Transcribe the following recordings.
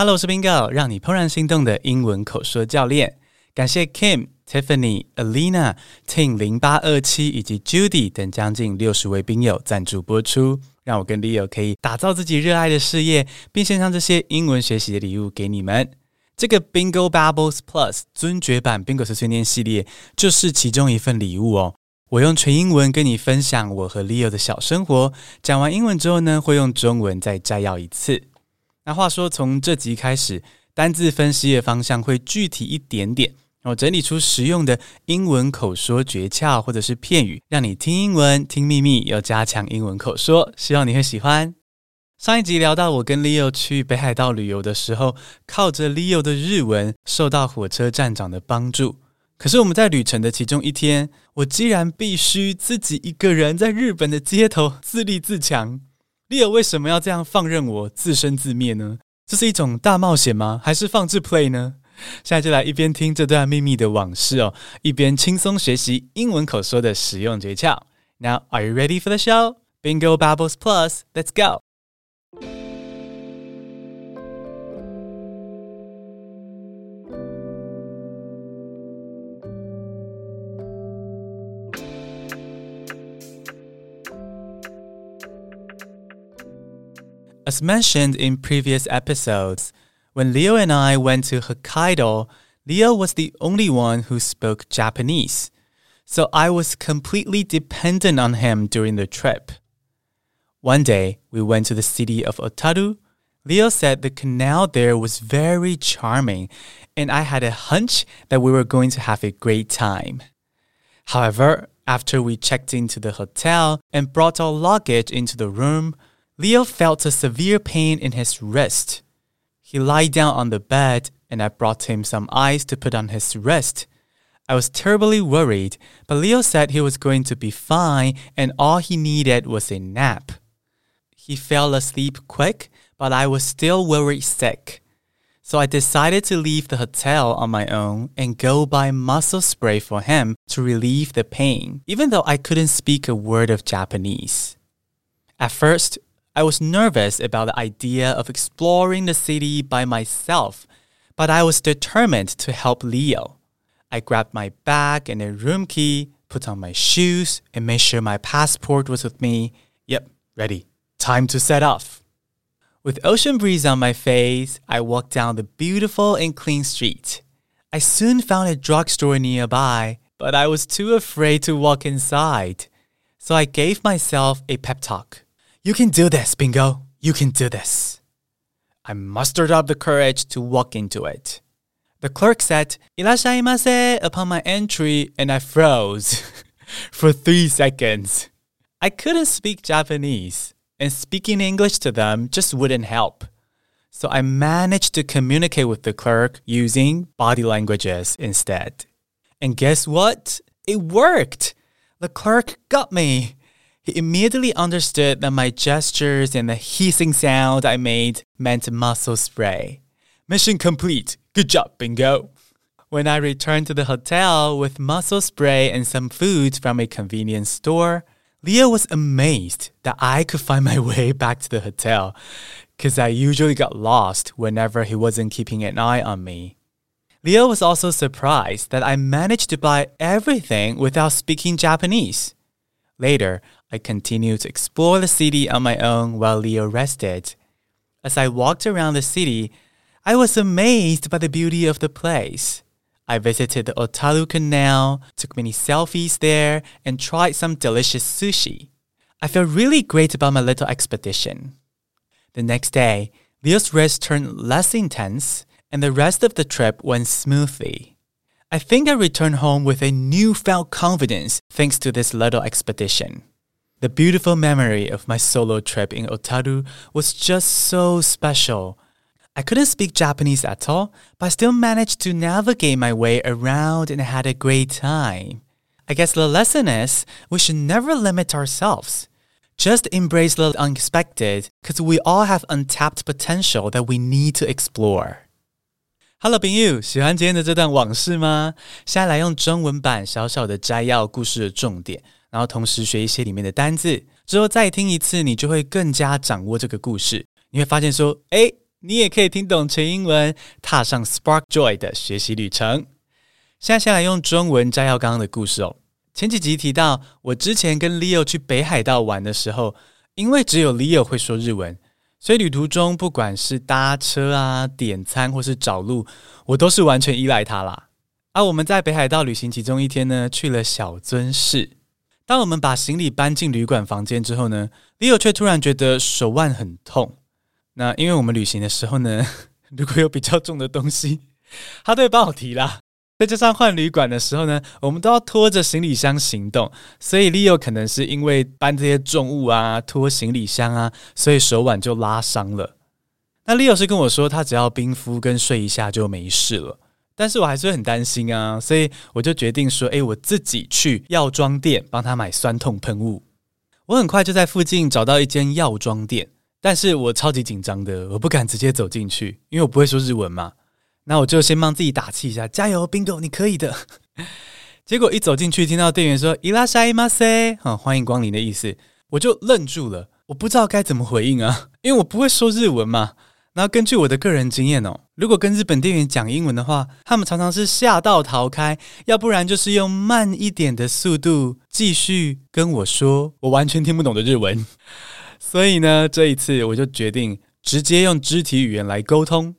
Hello，我是 Bingo，让你怦然心动的英文口说教练。感谢 Kim、Tiffany、Alina、Ting 零八二七以及 Judy 等将近六十位宾友赞助播出，让我跟 Leo 可以打造自己热爱的事业，并献上这些英文学习的礼物给你们。这个 Bingo Bubbles Plus 尊爵版 Bingo 碎碎念系列就是其中一份礼物哦。我用全英文跟你分享我和 Leo 的小生活，讲完英文之后呢，会用中文再摘要一次。那话说，从这集开始，单字分析的方向会具体一点点。我整理出实用的英文口说诀窍或者是片语，让你听英文听秘密，又加强英文口说。希望你会喜欢。上一集聊到我跟 Leo 去北海道旅游的时候，靠着 Leo 的日文，受到火车站长的帮助。可是我们在旅程的其中一天，我既然必须自己一个人在日本的街头自立自强。Leo 为什么要这样放任我自生自灭呢？这是一种大冒险吗？还是放置 play 呢？现在就来一边听这段秘密的往事哦，一边轻松学习英文口说的实用诀窍。Now, are you ready for the show? Bingo Bubbles Plus, let's go! As mentioned in previous episodes, when Leo and I went to Hokkaido, Leo was the only one who spoke Japanese, so I was completely dependent on him during the trip. One day, we went to the city of Otaru. Leo said the canal there was very charming, and I had a hunch that we were going to have a great time. However, after we checked into the hotel and brought our luggage into the room, Leo felt a severe pain in his wrist. He lied down on the bed, and I brought him some ice to put on his wrist. I was terribly worried, but Leo said he was going to be fine and all he needed was a nap. He fell asleep quick, but I was still worried sick. So I decided to leave the hotel on my own and go buy muscle spray for him to relieve the pain, even though I couldn't speak a word of Japanese. At first, I was nervous about the idea of exploring the city by myself, but I was determined to help Leo. I grabbed my bag and a room key, put on my shoes, and made sure my passport was with me. Yep, ready. Time to set off. With ocean breeze on my face, I walked down the beautiful and clean street. I soon found a drugstore nearby, but I was too afraid to walk inside. So I gave myself a pep talk. You can do this, Bingo. You can do this. I mustered up the courage to walk into it. The clerk said, Irashaimase upon my entry, and I froze for three seconds. I couldn't speak Japanese, and speaking English to them just wouldn't help. So I managed to communicate with the clerk using body languages instead. And guess what? It worked! The clerk got me. He immediately understood that my gestures and the hissing sound I made meant muscle spray. Mission complete. Good job, Bingo. When I returned to the hotel with muscle spray and some food from a convenience store, Leo was amazed that I could find my way back to the hotel because I usually got lost whenever he wasn't keeping an eye on me. Leo was also surprised that I managed to buy everything without speaking Japanese. Later, I continued to explore the city on my own while Leo rested. As I walked around the city, I was amazed by the beauty of the place. I visited the Otaru Canal, took many selfies there, and tried some delicious sushi. I felt really great about my little expedition. The next day, Leo's rest turned less intense, and the rest of the trip went smoothly. I think I returned home with a newfound confidence thanks to this little expedition. The beautiful memory of my solo trip in Otaru was just so special. I couldn't speak Japanese at all, but I still managed to navigate my way around and had a great time. I guess the lesson is we should never limit ourselves. Just embrace the unexpected because we all have untapped potential that we need to explore. Hello，朋友，喜欢今天的这段往事吗？现在来用中文版小小的摘要故事的重点， 然后同时学一些里面的单字，之后再听一次，你就会更加掌握这个故事。你会发现说，诶，你也可以听懂全英文，踏上 Spark Joy 的学习旅程。现在先来用中文摘要刚刚的故事哦。前几集提到，我之前跟 Leo 去北海道玩的时候，因为只有 Leo 会说日文，所以旅途中不管是搭车啊、点餐或是找路，我都是完全依赖他啦。而、我们在北海道旅行其中一天呢，去了小樽市。当我们把行李搬进旅馆房间之后呢，Leo 却突然觉得手腕很痛。那因为我们旅行的时候呢，如果有比较重的东西，他都会帮我提啦。再加上换旅馆的时候呢，我们都要拖着行李箱行动，所以 Leo 可能是因为搬这些重物啊、拖行李箱啊，所以手腕就拉伤了。那 Leo 是跟我说，他只要冰敷跟睡一下就没事了。但是我还是会很担心啊，所以我就决定说，诶，我自己去药妆店帮他买酸痛喷雾。我很快就在附近找到一间药妆店。但是我超级紧张的，我不敢直接走进去，因为我不会说日文嘛。那我就先帮自己打气一下，加油，Bingo，你可以的。结果一走进去，听到店员说“いらっしゃいませ”，啊，欢迎光临的意思，我就愣住了，我不知道该怎么回应啊，因为我不会说日文嘛。 然后根据我的个人经验哦，如果跟日本店员讲英文的话，他们常常是吓到逃开，要不然就是用慢一点的速度继续跟我说我完全听不懂的日文。所以呢，这一次我就决定直接用肢体语言来沟通。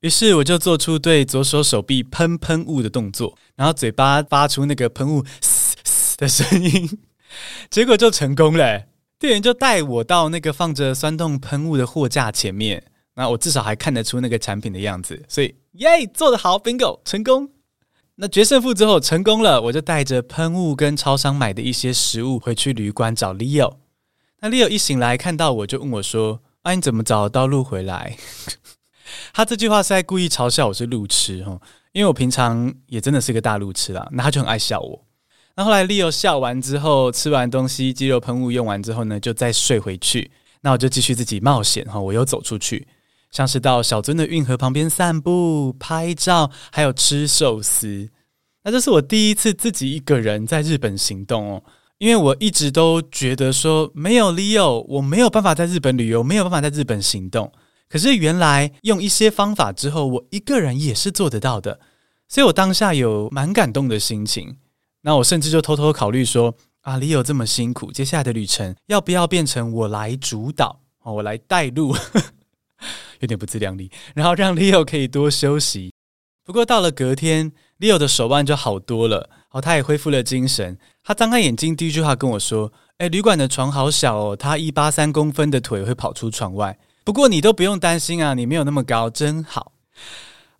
于是我就做出对左手手臂喷喷雾的动作，然后嘴巴发出那个喷雾嘶嘶的声音，结果就成功了。店员就带我到那个放着酸痛喷雾的货架前面，那我至少还看得出那个产品的样子。所以，耶，做得好，bingo，成功。那决胜负之后成功了，我就带着喷雾跟超商买的一些食物回去旅馆找 Leo。那 Leo 一醒来看到我就问我说：“啊，你怎么找得到路回来？” 他这句话是在故意嘲笑我是路痴哦，因为我平常也真的是个大路痴啦。那他就很爱笑我。那后来 Leo 笑完之后，吃完东西，肌肉喷雾用完之后呢，就再睡回去。那我就继续自己冒险哈，我又走出去，像是到小樽的运河旁边散步、拍照，还有吃寿司。那这是我第一次自己一个人在日本行动哦。因为我一直都觉得说，没有 Leo，我没有办法在日本旅游，没有办法在日本行动。可是原来用一些方法之后，我一个人也是做得到的，所以我当下有蛮感动的心情。那我甚至就偷偷考虑说，啊，Leo 这么辛苦，接下来的旅程要不要变成我来主导，我来带路，有点不自量力，然后让 Leo 可以多休息。不过到了隔天，Leo 的手腕就好多了，哦，他也恢复了精神。他张开眼睛，第一句话跟我说：“哎，旅馆的床好小哦，他一八三公分的腿会跑出床外。不过你都不用担心啊，你没有那么高，真好。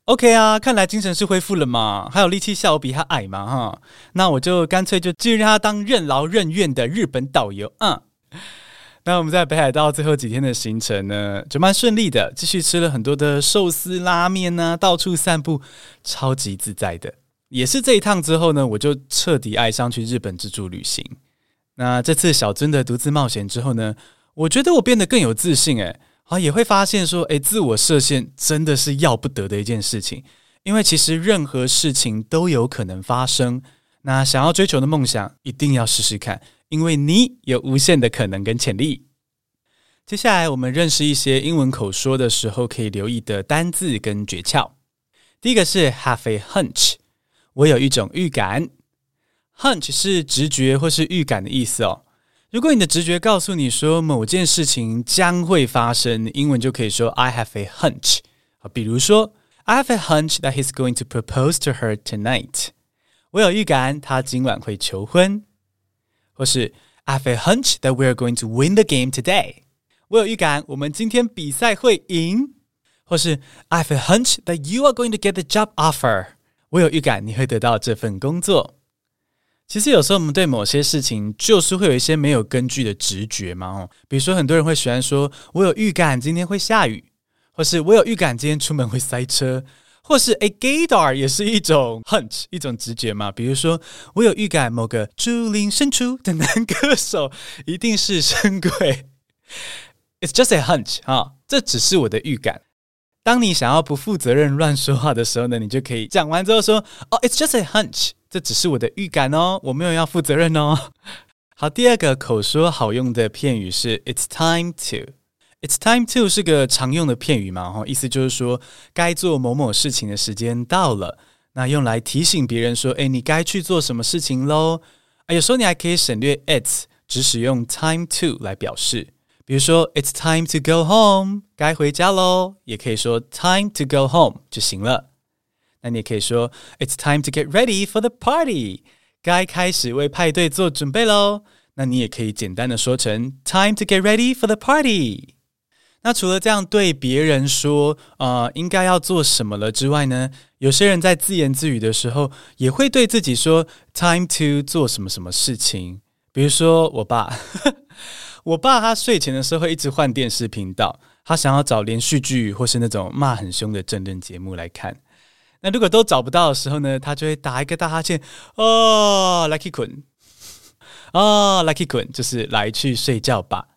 ”OK 啊，看来精神是恢复了嘛，还有力气笑我比他矮嘛，哈。那我就干脆就继续让他当任劳任怨的日本导游。嗯，那我们在北海道最后几天的行程呢，就蛮顺利的，继续吃了很多的寿司、拉面呢，到处散步，超级自在的。也是这一趟之后呢，我就彻底爱上去日本自助旅行。那这次小尊的独自冒险之后呢，我觉得我变得更有自信，诶，好也会发现说，诶，自我设限真的是要不得的一件事情，因为其实任何事情都有可能发生。那想要追求的梦想，一定要试试看，因为你有无限的可能跟潜力。接下来我们认识一些英文口说的时候可以留意的单字跟诀窍。第一个是 have a hunch。我有一种预感，hunch 是直觉或是预感的意思哦。如果你的直觉告诉你说某件事情将会发生，英文就可以说 I have a hunch。啊，比如说 I have a hunch that he's going to propose to her tonight。我有预感他今晚会求婚。或是 I have a hunch that we're going to win the game today。我有预感我们今天比赛会赢。或是 I have a hunch that you are going to get the job offer。我有预感你会得到这份工作。其实有时候我们对某些事情就是会有一些没有根据的直觉嘛，哦，比如说很多人会喜欢说“我有预感今天会下雨”，或是“我有预感今天出门会塞车”， 或是 “a gaydar” 也是一种 hunch，一种直觉嘛。比如说“我有预感某个竹林深处的男歌手 一定是深鬼 ”，It's just a hunch 啊，这只是我的预感。当你想要不负责任乱说话的时候呢，你就可以讲完之后说：“哦，it's just a hunch，这只是我的预感哦，我没有要负责任哦。”好，第二个口说好用的片语是 “it's time to”。It's time to 是个常用的片语嘛，哈，意思就是说该做某某事情的时间到了，那用来提醒别人说，诶，你该去做什么事情喽。啊，有时候你还可以省略 it's，只使用 time to 来表示。比如说，It's time to go home，该回家喽，也可以说 time to go home 就行了。那你也可以说，It's time to get ready for the party，该开始为派对做准备喽。那你也可以简单的说成 time to get ready for the party。那除了这样对别人说，呃，应该要做什么了之外呢，有些人在自言自语的时候，也会对自己说 time to 做什么什么事情。比如说我爸，我爸他睡前的时候会一直换电视频道，他想要找连续剧或是那种骂很凶的政论节目来看。那如果都找不到的时候呢，他就会打一个大哈欠，哦，来去困，哦，来去困，就是来去睡觉吧。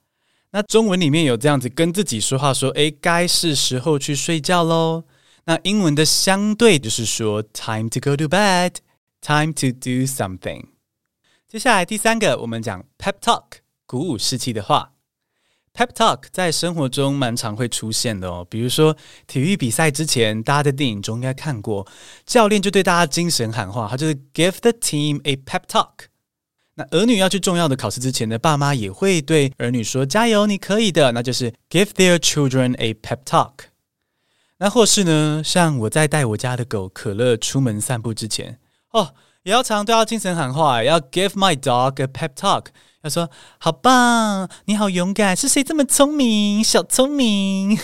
那中文里面有这样子跟自己说话，说：“诶，该是时候去睡觉喽。”那英文的相对就是说：“Time to go to bed, time to do something。”接下来第三个，我们讲 pep talk，鼓舞士气的话。pep talk 在生活中蛮常会出现的哦，比如说体育比赛之前，大家在电影中应该看过，教练就对大家精神喊话，他就是 “Give the team a pep talk”。那儿女要去重要的考试之前呢，爸妈也会对儿女说：“加油，你可以的。”那就是 “give their children a pep talk”。那或是呢，像我在带我家的狗可乐出门散步之前，哦，也要常对他精神喊话，要 “give my dog a pep talk”。要说：“好棒，你好勇敢，是谁这么聪明，小聪明？”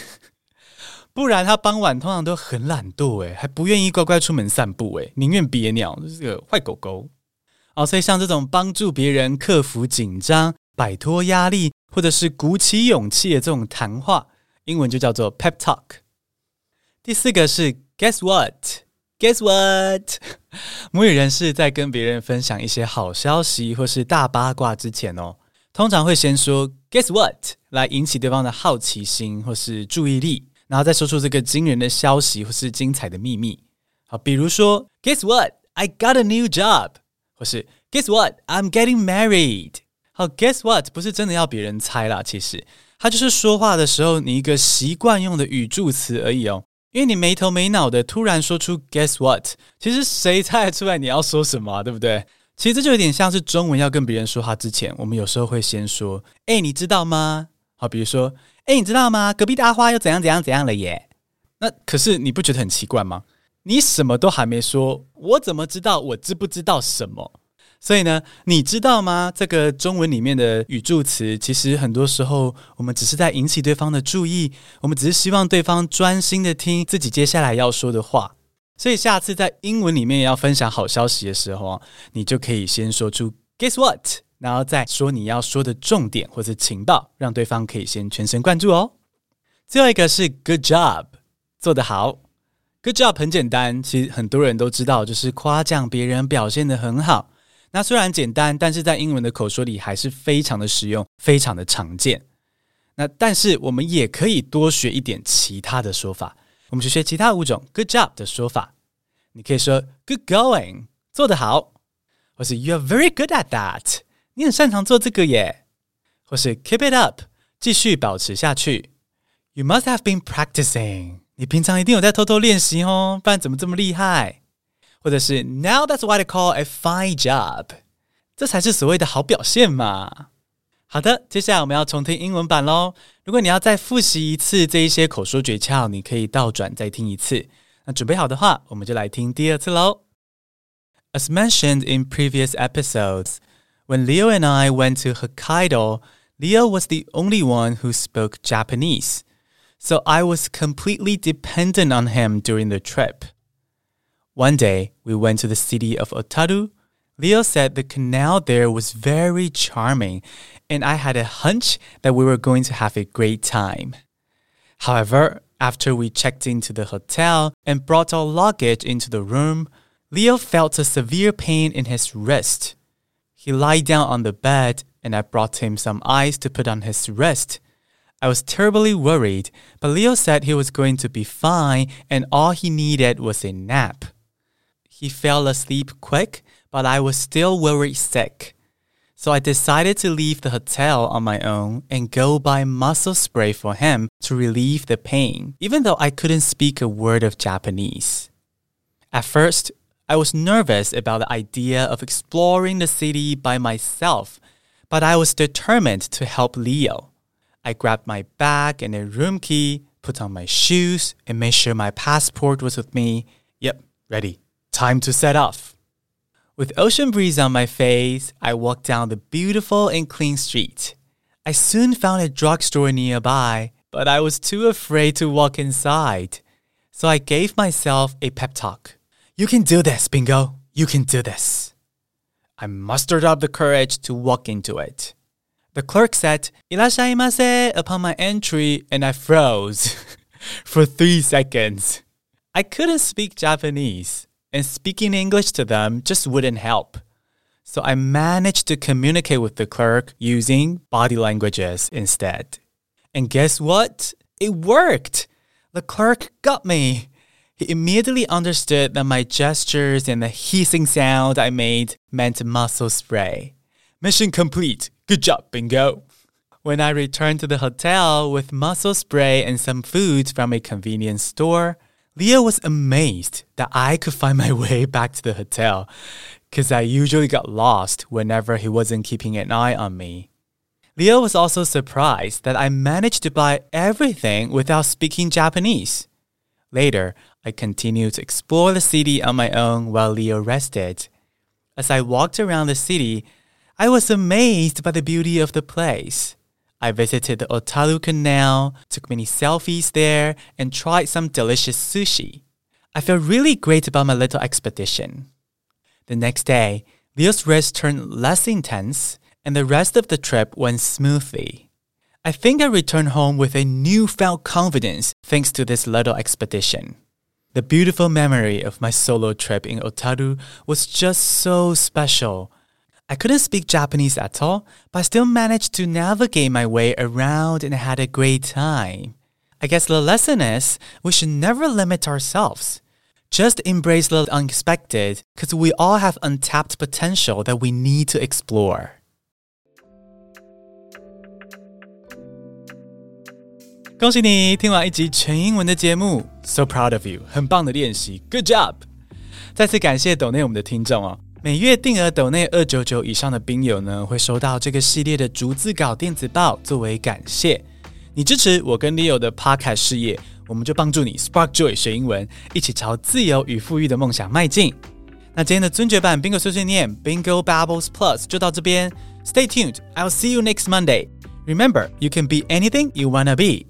不然他傍晚通常都很懒惰，诶，还不愿意乖乖出门散步，诶，宁愿憋尿，这是个坏狗狗。哦，所以像这种帮助别人克服紧张、摆脱压力，或者是鼓起勇气的这种谈话，英文就叫做 pep talk。第四个是 guess what？guess what？母语人士在跟别人分享一些好消息或是大八卦之前哦，通常会先说 guess what 来引起对方的好奇心或是注意力，然后再说出这个惊人的消息或是精彩的秘密。好，比如说 guess what？I got a new job。不是，Guess what? I'm getting married。好，Guess what? 不是真的要别人猜啦，其实他就是说话的时候你一个习惯用的语助词而已哦。因为你没头没脑的突然说出 Guess what？其实谁猜得出来你要说什么，对不对？其实这就有点像是中文要跟别人说话之前，我们有时候会先说：“哎，你知道吗？”好，比如说：“哎，你知道吗？隔壁的阿花又怎样怎样怎样了耶？”那可是你不觉得很奇怪吗？你什么都还没说，我怎么知道我知不知道什么？所以呢，你知道吗？这个中文里面的语助词，其实很多时候我们只是在引起对方的注意，我们只是希望对方专心的听自己接下来要说的话。所以下次在英文里面要分享好消息的时候，你就可以先说出 Guess what，然后再说你要说的重点或者情报，让对方可以先全神贯注哦。最后一个是 Good job，做得好。Good job 很简单，其实很多人都知道，就是夸奖别人表现得很好。那虽然简单，但是在英文的口说里还是非常的实用，非常的常见。那但是我们也可以多学一点其他的说法，我们去学其他五种 Good job 的说法。你可以说 Good going，做得好，或是 You are very good at that，你很擅长做这个耶，或是 Keep it up，继续保持下去。You must have been practicing。你平常一定有在偷偷练习哦，不然怎么这么厉害？或者是 Now that's what I call a fine job，这才是所谓的好表现嘛。好的，接下来我们要重听英文版喽。如果你要再复习一次这一些口说诀窍，你可以倒转再听一次。那准备好的话，我们就来听第二次喽。As mentioned in previous episodes, when Leo and I went to Hokkaido, Leo was the only one who spoke Japanese. So I was completely dependent on him during the trip. One day, we went to the city of Otaru. Leo said the canal there was very charming, and I had a hunch that we were going to have a great time. However, after we checked into the hotel and brought our luggage into the room, Leo felt a severe pain in his wrist. He lied down on the bed, and I brought him some ice to put on his wrist. I was terribly worried, but Leo said he was going to be fine and all he needed was a nap. He fell asleep quick, but I was still worried sick. So I decided to leave the hotel on my own and go buy muscle spray for him to relieve the pain, even though I couldn't speak a word of Japanese. At first, I was nervous about the idea of exploring the city by myself, but I was determined to help Leo. I grabbed my bag and a room key, put on my shoes, and made sure my passport was with me. Yep, ready. Time to set off. With ocean breeze on my face, I walked down the beautiful and clean street. I soon found a drugstore nearby, but I was too afraid to walk inside. So I gave myself a pep talk. You can do this, Bingo. You can do this. I mustered up the courage to walk into it. The clerk said, Irashaimase upon my entry, and I froze for three seconds. I couldn't speak Japanese and speaking English to them just wouldn't help. So I managed to communicate with the clerk using body languages instead. And guess what? It worked! The clerk got me. He immediately understood that my gestures and the hissing sound I made meant muscle spray. Mission complete. Good job, bingo. When I returned to the hotel with muscle spray and some food from a convenience store, Leo was amazed that I could find my way back to the hotel because I usually got lost whenever he wasn't keeping an eye on me. Leo was also surprised that I managed to buy everything without speaking Japanese. Later, I continued to explore the city on my own while Leo rested. As I walked around the city, I was amazed by the beauty of the place. I visited the Otaru Canal, took many selfies there, and tried some delicious sushi. I felt really great about my little expedition. The next day, Leo's rest turned less intense, and the rest of the trip went smoothly. I think I returned home with a newfound confidence thanks to this little expedition. The beautiful memory of my solo trip in Otaru was just so special I couldn't speak Japanese at all, but I still managed to navigate my way around and had a great time. I guess the lesson is we should never limit ourselves. Just embrace the unexpected because we all have untapped potential that we need to explore. 恭喜你听完一集全英文的节目，So proud of you，很棒的练习，Good job！再次感谢抖内我们的听众哦。 每月定额抖内二九九以上的冰友呢，会收到这个系列的逐字稿电子报作为感谢。你支持我跟 Leo 的 Podcast 事业，我们就帮助你 Spark Joy 学英文，一起朝自由与富裕的梦想迈进。那今天的尊爵版 Bingo 碎碎念 Bingo Babbles Plus 就到这边。Stay tuned, I'll see you next Monday. Remember, you can be anything you wanna be.